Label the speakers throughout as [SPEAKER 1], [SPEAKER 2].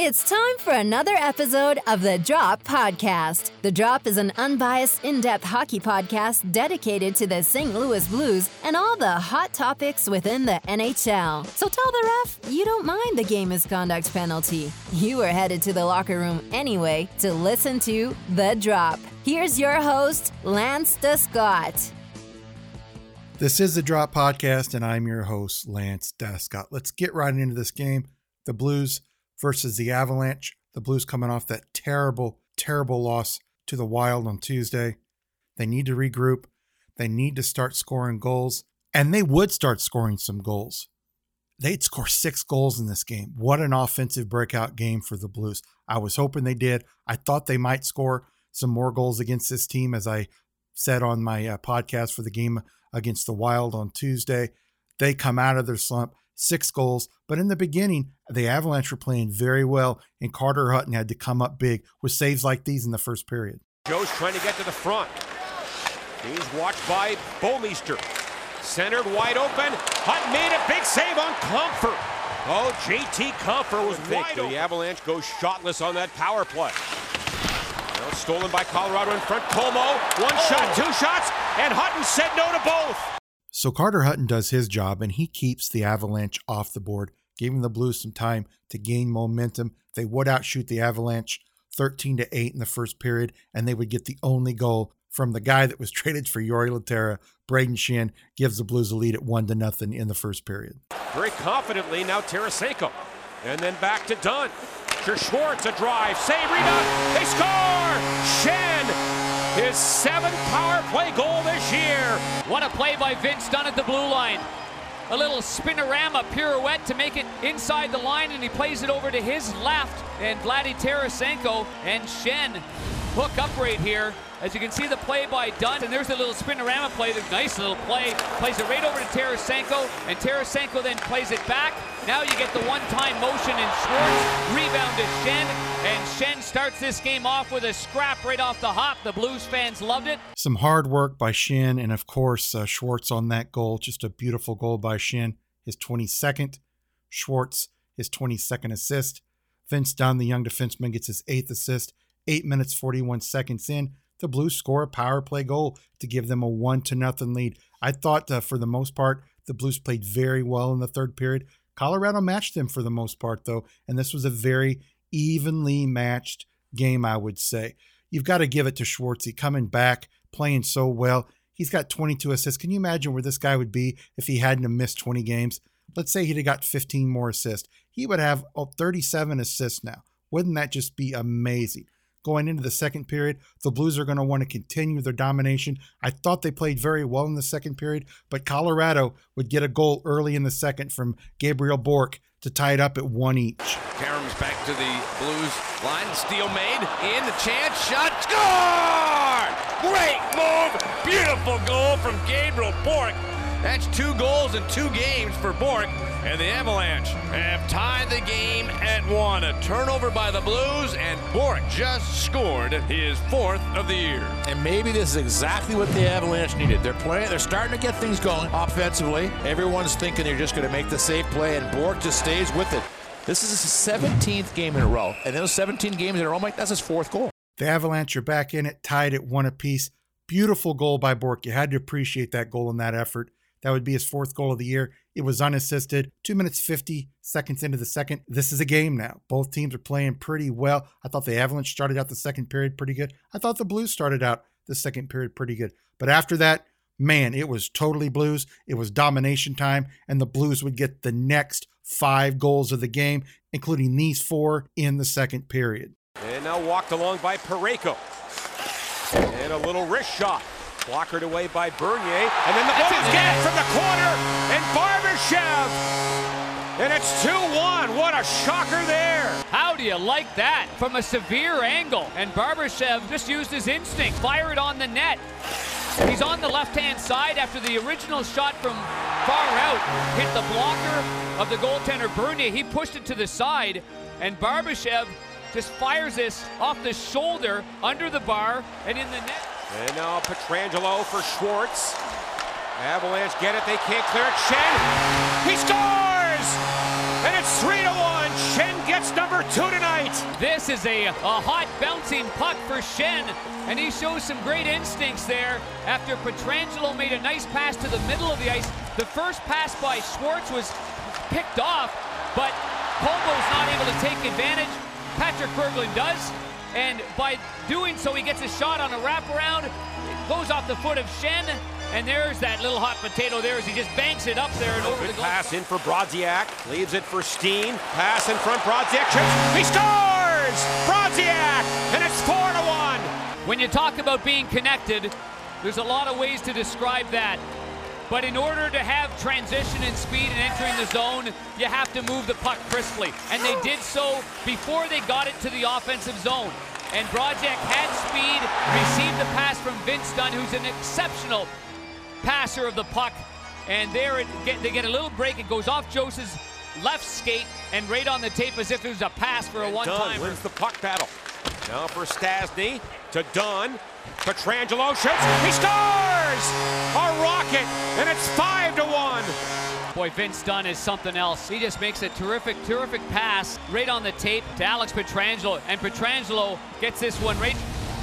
[SPEAKER 1] It's time for another episode of the Drop Podcast. The Drop is an unbiased, in depth hockey podcast dedicated to the St. Louis Blues and all the hot topics within the NHL. So tell the ref you don't mind the game misconduct penalty. You were headed to the locker room anyway to listen to The Drop. Here's your host, Lance Descott.
[SPEAKER 2] This is the Drop Podcast, and I'm your host, Lance Descott. Let's get right into this game. The Blues versus the Avalanche. The Blues coming off that terrible, terrible loss to the Wild on Tuesday. They need to regroup. They need to start scoring goals, and they would start scoring some goals. They'd score six goals in this game. What an offensive breakout game for the Blues. I was hoping they did. I thought they might score some more goals against this team, as I said on my uh, podcast for the game against the Wild on Tuesday. They come out of their slump six goals. But in the beginning, the Avalanche were playing very well, and Carter Hutton had to come up big with saves like these in the first period.
[SPEAKER 3] Joe's trying to get to the front. He's watched by Bouwmeester. Centered wide open. Hutton made a big save on Compher. Oh, JT Compher was wide the open. The Avalanche goes shotless on that power play. Now stolen by Colorado in front. Como, one oh. shot, two shots, and Hutton said no to both.
[SPEAKER 2] So Carter Hutton does his job and he keeps the Avalanche off the board, giving the Blues some time to gain momentum. They would outshoot the Avalanche 13 to 8 in the first period, and they would get the only goal from the guy that was traded for Jori Lehtera. Brayden Schenn gives the Blues a lead at one to nothing in the first period.
[SPEAKER 3] Very confidently now Tarasenko. And then back to Dunn. Schwartz a drive, save, rebound, they score! Schenn his seventh power play goal this year.
[SPEAKER 4] What a play by Vince Dunn at the blue line. A little spinorama pirouette to make it inside the line, and he plays it over to his left. And Vladdy Tarasenko and Schenn hook up right here. As you can see the play by Dunn, and there's a little spinorama play, the nice little play. Plays it right over to Tarasenko, and Tarasenko then plays it back. Now you get the one-time motion and Schwartz. Rebound to Schenn, and Schenn starts this game off with a scrap right off the hop. The Blues fans loved it.
[SPEAKER 2] Some hard work by Schenn, and of course uh, Schwartz on that goal. Just a beautiful goal by Schenn, His 22nd. Schwartz, his 22nd assist. Vince Dunn, the young defenseman, gets his eighth assist. Eight minutes, 41 seconds in the Blues score a power play goal to give them a one to nothing lead. I thought uh, for the most part the Blues played very well in the third period. Colorado matched them for the most part though, and this was a very evenly matched game. I would say you've got to give it to Schwartzy coming back, playing so well. He's got 22 assists. Can you imagine where this guy would be if he hadn't missed 20 games? Let's say he'd have got 15 more assists. He would have oh, 37 assists now. Wouldn't that just be amazing? Going into the second period. The Blues are going to want to continue their domination. I thought they played very well in the second period, but Colorado would get a goal early in the second from Gabriel Bourque to tie it up at one each.
[SPEAKER 5] Karams back to the Blues line. Steal made. In the chance. Shot. Score! Great move. Beautiful goal from Gabriel Bourque. That's two goals in two games for Bourque. And the Avalanche have tied the game at one. A turnover by the Blues, and Bourque just scored his fourth of the year.
[SPEAKER 6] And maybe this is exactly what the Avalanche needed. They're playing, they're starting to get things going offensively. Everyone's thinking they're just going to make the safe play, and Bourque just stays with it. This is his 17th game in a row. And those 17 games in a row, Mike, that's his fourth goal.
[SPEAKER 2] The Avalanche are back in it, tied at one apiece. Beautiful goal by Bourque. You had to appreciate that goal and that effort. That would be his fourth goal of the year. It was unassisted. Two minutes, 50 seconds into the second. This is a game now. Both teams are playing pretty well. I thought the Avalanche started out the second period pretty good. I thought the Blues started out the second period pretty good. But after that, man, it was totally Blues. It was domination time, and the Blues would get the next five goals of the game, including these four in the second period.
[SPEAKER 3] And now walked along by Parayko. And a little wrist shot. Blockered away by Bernier. And then the Blues get it from the corner. And Barbashev. And it's 2-1. What a shocker there.
[SPEAKER 4] How do you like that? From a severe angle. And Barbashev just used his instinct. Fire it on the net. He's on the left-hand side after the original shot from far out hit the blocker of the goaltender Bernier. He pushed it to the side. And Barbashev just fires this off the shoulder under the bar and in the net.
[SPEAKER 3] And now Pietrangelo for Schwartz. Avalanche get it, they can't clear it. Schenn, he scores! And it's 3 to 1. Schenn gets number two tonight.
[SPEAKER 4] This is a, a hot bouncing puck for Schenn, and he shows some great instincts there after Pietrangelo made a nice pass to the middle of the ice. The first pass by Schwartz was picked off, but Colbo's not able to take advantage. Patrick Berglund does, and by doing so, he gets a shot on a wraparound. It goes off the foot of Schenn. and there's that little hot potato there as he just banks it up there and over
[SPEAKER 3] Good
[SPEAKER 4] the goal.
[SPEAKER 3] pass in for Brodziak. Leaves it for Steen. Pass in front. Brodziak. He scores! Brodziak! And it's 4 to 1.
[SPEAKER 4] When you talk about being connected, there's a lot of ways to describe that. But in order to have transition and speed and entering the zone, you have to move the puck crisply. And they did so before they got it to the offensive zone. And Brodziak had speed, received the pass from Vince Dunn, who's an exceptional passer of the puck. And there it get, they get a little break. It goes off Jose's left skate and right on the tape as if it was a pass for a one-timer.
[SPEAKER 3] wins the puck battle. Now for Stastny to Dunn. Pietrangelo shoots. He scores! A rocket, and it's 5 to 1.
[SPEAKER 4] Boy, Vince Dunn is something else. He just makes a terrific, terrific pass right on the tape to Alex Pietrangelo. And Pietrangelo gets this one right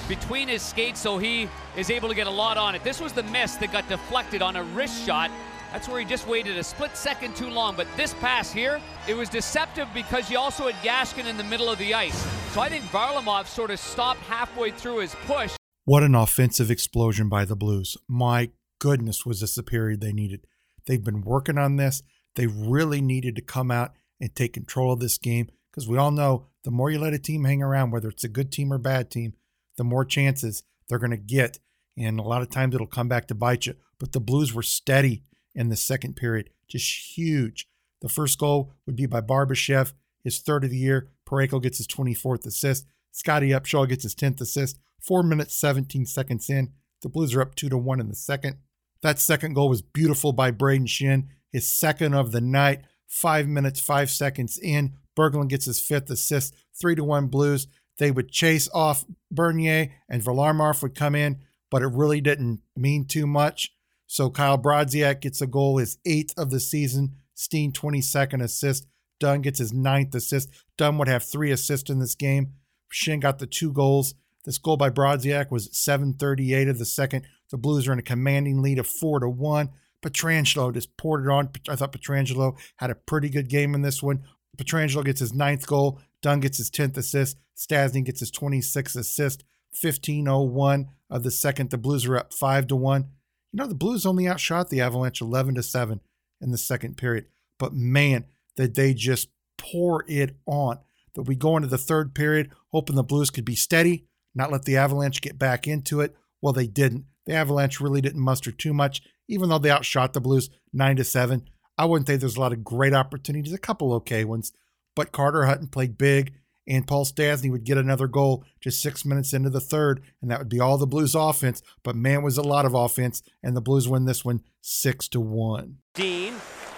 [SPEAKER 4] between his skates, so he is able to get a lot on it. This was the miss that got deflected on a wrist shot. That's where he just waited a split second too long. But this pass here, it was deceptive because you also had Gashkin in the middle of the ice. So I think Varlamov sort of stopped halfway through his push.
[SPEAKER 2] What an offensive explosion by the Blues. My goodness, was this the period they needed. They've been working on this. They really needed to come out and take control of this game because we all know the more you let a team hang around, whether it's a good team or bad team, the more chances they're going to get. And a lot of times it'll come back to bite you. But the Blues were steady in the second period, just huge. The first goal would be by Barbashev, his third of the year. Parayko gets his 24th assist. Scottie Upshall gets his 10th assist. Four minutes, 17 seconds in. The Blues are up two to one in the second. That second goal was beautiful by Brayden Schenn, his second of the night. Five minutes, five seconds in. Berglund gets his fifth assist. Three to one Blues. They would chase off Bernier and Varlamov would come in, but it really didn't mean too much. So Kyle Brodziak gets a goal, his eighth of the season. Steen 22nd assist. Dunn gets his ninth assist. Dunn would have three assists in this game. Schenn got the two goals. This goal by Brodziak was 7:38 of the second. The Blues are in a commanding lead of four to one. Pietrangelo just poured it on. I thought Pietrangelo had a pretty good game in this one. Pietrangelo gets his ninth goal. Dunn gets his 10th assist. Stastny gets his 26th assist. 15:01 of the second. The Blues are up five to one. You know the Blues only outshot the Avalanche 11 to seven in the second period, but man, that they just pour it on. That we go into the third period hoping the Blues could be steady, not let the Avalanche get back into it. Well, they didn't. The Avalanche really didn't muster too much, even though they outshot the Blues nine to seven. I wouldn't say there's a lot of great opportunities, a couple okay ones, but Carter Hutton played big, and Paul Stastny would get another goal just six minutes into the third, and that would be all the Blues offense. But man, was a lot of offense, and the Blues win this one six to one.
[SPEAKER 3] Dean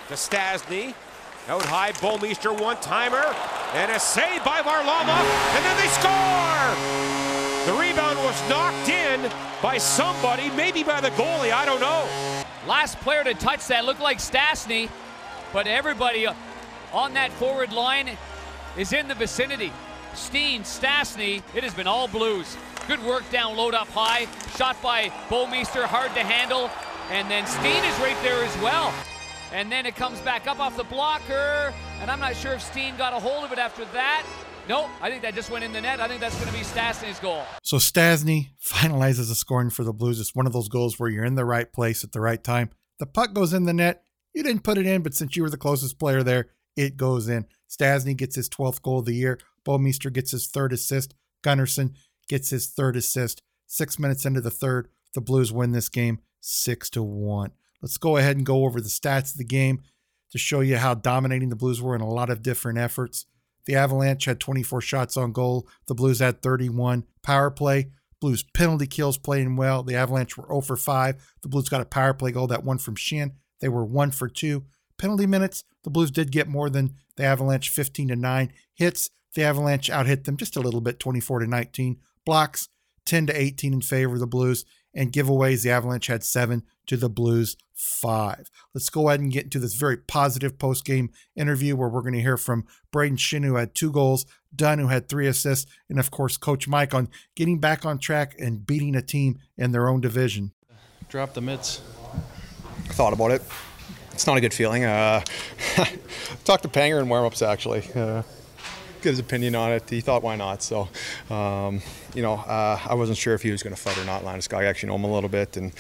[SPEAKER 3] to Stastny. Out high, Bouwmeester one timer. And a save by Varlamov. And then they score! The rebound was knocked in by somebody, maybe by the goalie, I don't know.
[SPEAKER 4] Last player to touch that looked like Stastny, but everybody uh, on that forward line is in the vicinity. Steen, Stastny, it has been all blues. Good work down, load up high. Shot by Bouwmeester, hard to handle. And then Steen is right there as well. And then it comes back up off the blocker. And I'm not sure if Steen got a hold of it after that. Nope, I think that just went in the net. I think that's going to be Stastny's goal.
[SPEAKER 2] So Stastny finalizes the scoring for the Blues. It's one of those goals where you're in the right place at the right time. The puck goes in the net. You didn't put it in, but since you were the closest player there, it goes in. Stastny gets his 12th goal of the year. Bouwmeester gets his third assist. Gunnarsson gets his third assist. Six minutes into the third, the Blues win this game six to one. Let's go ahead and go over the stats of the game to show you how dominating the Blues were in a lot of different efforts. The Avalanche had 24 shots on goal. The Blues had 31. Power play. Blues penalty kills playing well. The Avalanche were 0 for 5. The Blues got a power play goal, that one from Schenn. They were 1 for 2. Penalty minutes, the Blues did get more than the Avalanche 15 to 9. Hits, the Avalanche outhit them just a little bit 24 to 19. Blocks, 10 to 18 in favor of the Blues. And giveaways, the Avalanche had seven to the Blues five. Let's go ahead and get into this very positive post game interview where we're going to hear from Brayden Schenn, who had two goals, Dunn, who had three assists, and of course, Coach Mike on getting back on track and beating a team in their own division.
[SPEAKER 7] Drop the mitts.
[SPEAKER 8] Thought about it. It's not a good feeling. Uh, talked to Panger in warm ups actually. Uh, get his opinion on it. He thought, why not? So, um, you know, uh, I wasn't sure if he was going to fight or not. Linus Guy, I actually know him a little bit, and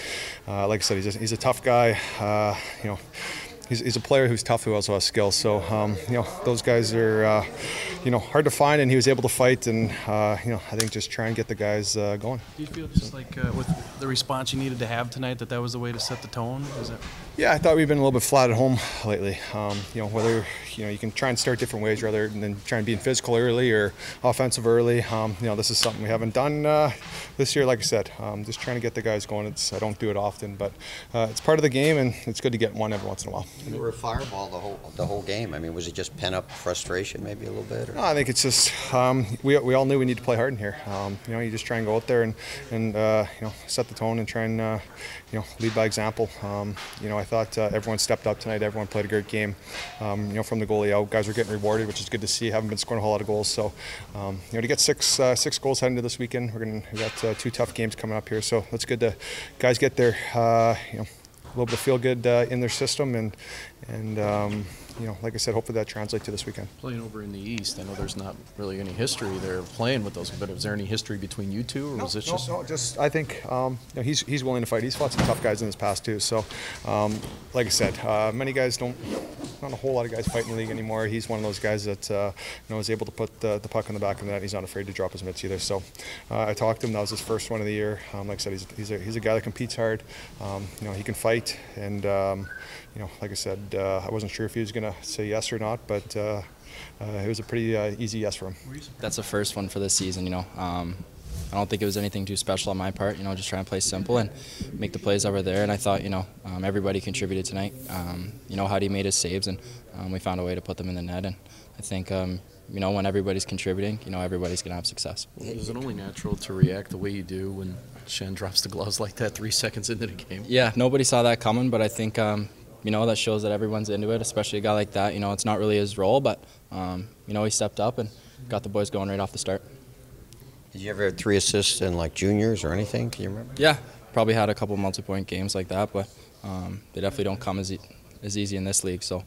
[SPEAKER 8] uh, like I said, he's a, he's a tough guy. Uh, you know, he's, he's a player who's tough who also has skills. So, um, you know, those guys are, uh, you know, hard to find, and he was able to fight, and uh, you know, I think just try and get the guys uh, going.
[SPEAKER 7] Do you feel just like uh, with the response you needed to have tonight that that was the way to set the tone? Is it?
[SPEAKER 8] Yeah, I thought we've been a little bit flat at home lately. Um, you know, whether you know you can try and start different ways rather than trying being physical early or offensive early. Um, you know, this is something we haven't done uh, this year. Like I said, um, just trying to get the guys going. It's I don't do it often, but uh, it's part of the game, and it's good to get one every once in a while.
[SPEAKER 9] You were a fireball the whole the whole game. I mean, was it just pent up frustration, maybe a little bit? Or?
[SPEAKER 8] No, I think it's just um, we, we all knew we need to play hard in here. Um, you know, you just try and go out there and and uh, you know set the tone and try and uh, you know lead by example. Um, you know, I thought uh, everyone stepped up tonight. Everyone played a great game. Um, you know, from the goalie out, guys are getting rewarded, which is good to see. Haven't been scoring a whole lot of goals, so um, you know to get six uh, six goals heading into this weekend, we're gonna we got uh, two tough games coming up here, so that's good to guys get their uh, you know little bit of feel good uh, in their system and and. Um, you know, like I said, hopefully that translates to this weekend.
[SPEAKER 7] Playing over in the East, I know there's not really any history there playing with those, but is there any history between you two, or
[SPEAKER 8] no,
[SPEAKER 7] was it
[SPEAKER 8] no,
[SPEAKER 7] just?
[SPEAKER 8] No, just I think um, you know, he's he's willing to fight. He's fought some tough guys in his past too. So, um, like I said, uh, many guys don't. Not a whole lot of guys fight in the league anymore. He's one of those guys that uh, you know is able to put the, the puck in the back of the net. He's not afraid to drop his mitts either. So, uh, I talked to him. That was his first one of the year. Um, like I said, he's he's a, he's a guy that competes hard. Um, you know, he can fight, and um, you know, like I said, uh, I wasn't sure if he was going to say yes or not, but uh, uh, it was a pretty uh, easy yes for him.
[SPEAKER 10] That's the first one for this season, you know. Um, I don't think it was anything too special on my part, you know, just trying to play simple and make the plays over there. And I thought, you know, um, everybody contributed tonight. Um, you know, Huddy made his saves, and um, we found a way to put them in the net. And I think, um, you know, when everybody's contributing, you know, everybody's going to have success.
[SPEAKER 7] Is it only natural to react the way you do when Schenn drops the gloves like that three seconds into the game?
[SPEAKER 10] Yeah, nobody saw that coming, but I think, um, you know, that shows that everyone's into it, especially a guy like that. You know, it's not really his role, but, um, you know, he stepped up and got the boys going right off the start.
[SPEAKER 9] Did you ever have three assists in like juniors or anything? Can you remember?
[SPEAKER 10] Yeah, probably had a couple multi-point games like that, but um, they definitely don't come as, e- as easy in this league. So,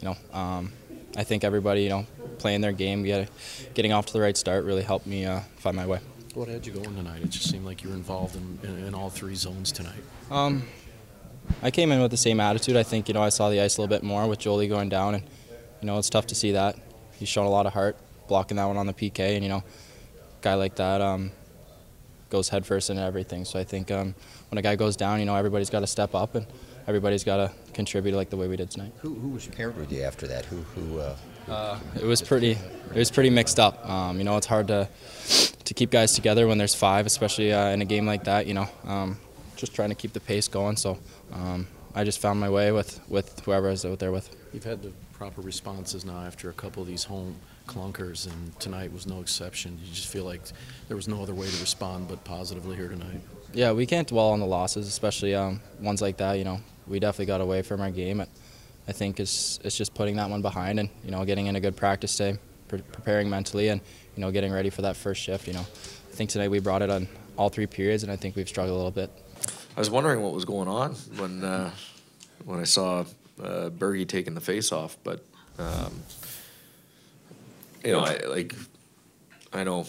[SPEAKER 10] you know, um, I think everybody, you know, playing their game, get, getting off to the right start really helped me uh, find my way.
[SPEAKER 7] What had you going tonight? It just seemed like you were involved in, in, in all three zones tonight.
[SPEAKER 10] Um, I came in with the same attitude. I think, you know, I saw the ice a little bit more with Jolie going down, and, you know, it's tough to see that. He's shown a lot of heart blocking that one on the PK, and, you know, guy like that um, goes headfirst into everything. So I think um, when a guy goes down, you know, everybody's got to step up and everybody's got to contribute like the way we did tonight.
[SPEAKER 9] Who, who was paired with you after that? Who who? Uh,
[SPEAKER 10] Uh, it was pretty. It was pretty mixed up. Um, you know, it's hard to to keep guys together when there's five, especially uh, in a game like that. You know, um, just trying to keep the pace going. So um, I just found my way with with whoever I was out there with.
[SPEAKER 7] You've had the proper responses now after a couple of these home clunkers, and tonight was no exception. You just feel like there was no other way to respond but positively here tonight.
[SPEAKER 10] Yeah, we can't dwell on the losses, especially um, ones like that. You know, we definitely got away from our game. It, I think it's it's just putting that one behind and you know getting in a good practice day, pre- preparing mentally, and you know getting ready for that first shift. You know, I think tonight we brought it on all three periods, and I think we've struggled a little bit.
[SPEAKER 11] I was wondering what was going on when uh, when I saw uh, taking the face off, but um, you know, I, like I know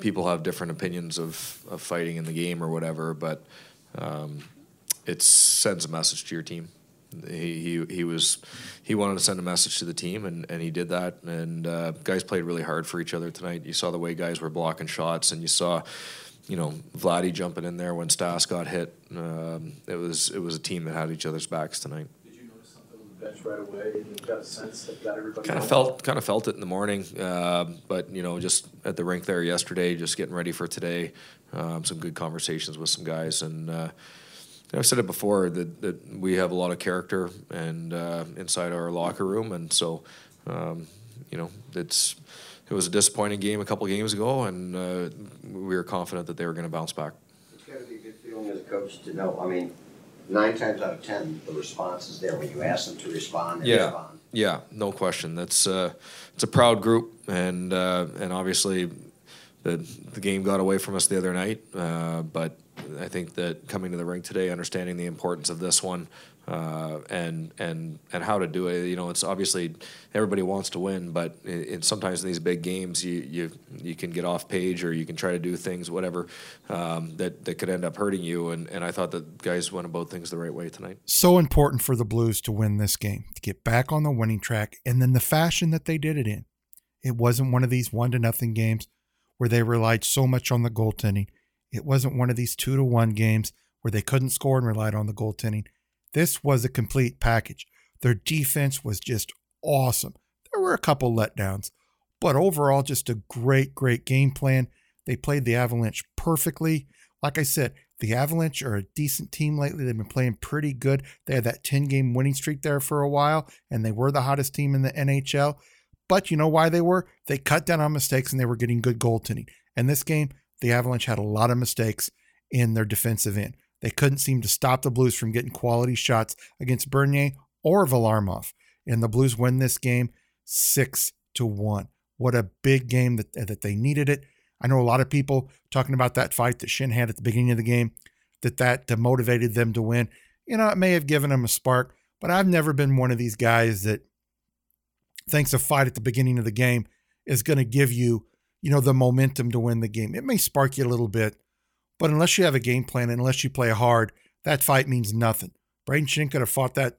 [SPEAKER 11] people have different opinions of, of fighting in the game or whatever, but um, it sends a message to your team. He, he he was he wanted to send a message to the team and, and he did that and uh, guys played really hard for each other tonight. You saw the way guys were blocking shots and you saw you know Vladdy jumping in there when Stas got hit. Um, it was it was a team that had each other's backs tonight.
[SPEAKER 12] Did you notice something on the bench right away? And you got a sense that got everybody.
[SPEAKER 11] Kind of felt kind of felt it in the morning, uh, but you know, just at the rink there yesterday, just getting ready for today. Um, some good conversations with some guys, and uh, I've said it before that, that we have a lot of character and uh, inside our locker room, and so um, you know it's it was a disappointing game a couple games ago, and uh, we were confident that they were going to bounce back.
[SPEAKER 9] It's got to be a good feeling as a coach to know. I mean, nine times out of ten, the response is there when you ask them to respond. They
[SPEAKER 11] yeah,
[SPEAKER 9] respond.
[SPEAKER 11] yeah, no question. That's uh, it's a proud group, and uh, and obviously the the game got away from us the other night, uh, but I think that coming to the rink today, understanding the importance of this one, uh, and and and how to do it. You know, it's obviously everybody wants to win, but in, in sometimes in these big games, you you you can get off page or you can try to do things whatever um, that that could end up hurting you. And and I thought that guys went about things the right way tonight.
[SPEAKER 2] So important for the Blues to win this game, to get back on the winning track, and then the fashion that they did it in. It wasn't one of these one to nothing games where they relied so much on the goaltending. It wasn't one of these two to one games where they couldn't score and relied on the goaltending. This was a complete package. Their defense was just awesome. There were a couple letdowns, but overall, just a great, great game plan. They played the Avalanche perfectly. Like I said, the Avalanche are a decent team lately. They've been playing pretty good. They had that 10 game winning streak there for a while, and they were the hottest team in the NHL. But you know why they were? They cut down on mistakes and they were getting good goaltending. And this game, the Avalanche had a lot of mistakes in their defensive end. They couldn't seem to stop the Blues from getting quality shots against Bernier or Varlamov. And the Blues win this game six to one. What a big game that, that they needed it. I know a lot of people talking about that fight that Schenn had at the beginning of the game, that that motivated them to win. You know, it may have given them a spark, but I've never been one of these guys that thinks a fight at the beginning of the game is going to give you, you know, the momentum to win the game. It may spark you a little bit, but unless you have a game plan unless you play hard, that fight means nothing. Brayden Schenn could have fought that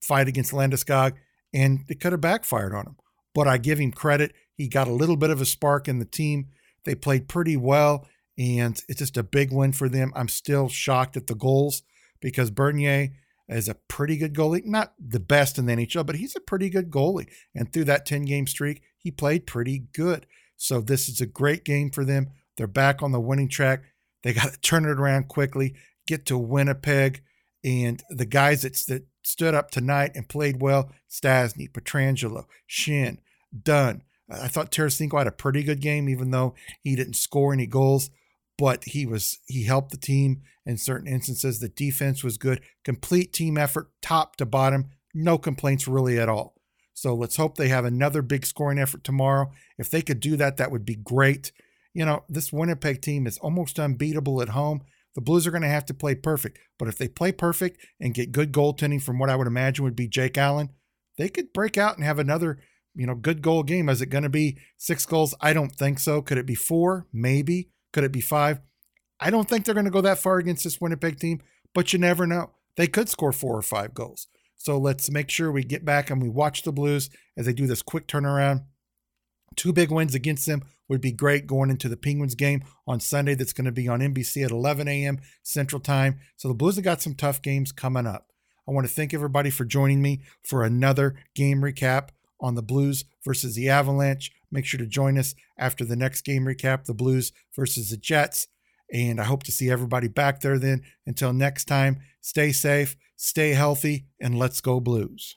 [SPEAKER 2] fight against Landeskog and it could have backfired on him. But I give him credit. He got a little bit of a spark in the team. They played pretty well, and it's just a big win for them. I'm still shocked at the goals because Bernier is a pretty good goalie. Not the best in the NHL, but he's a pretty good goalie. And through that 10 game streak, he played pretty good. So this is a great game for them. They're back on the winning track. They got to turn it around quickly, get to Winnipeg. And the guys that, that stood up tonight and played well Stastny, Pietrangelo, Schenn, Dunn. I thought Tarasenko had a pretty good game, even though he didn't score any goals. But he was he helped the team in certain instances. The defense was good, complete team effort, top to bottom, no complaints really at all. So let's hope they have another big scoring effort tomorrow. If they could do that, that would be great you know, this Winnipeg team is almost unbeatable at home. The Blues are going to have to play perfect. But if they play perfect and get good goaltending from what I would imagine would be Jake Allen, they could break out and have another, you know, good goal game. Is it going to be six goals? I don't think so. Could it be four? Maybe. Could it be five? I don't think they're going to go that far against this Winnipeg team, but you never know. They could score four or five goals. So let's make sure we get back and we watch the Blues as they do this quick turnaround. Two big wins against them would be great going into the Penguins game on Sunday. That's going to be on NBC at 11 a.m. Central Time. So the Blues have got some tough games coming up. I want to thank everybody for joining me for another game recap on the Blues versus the Avalanche. Make sure to join us after the next game recap, the Blues versus the Jets. And I hope to see everybody back there then. Until next time, stay safe, stay healthy, and let's go Blues.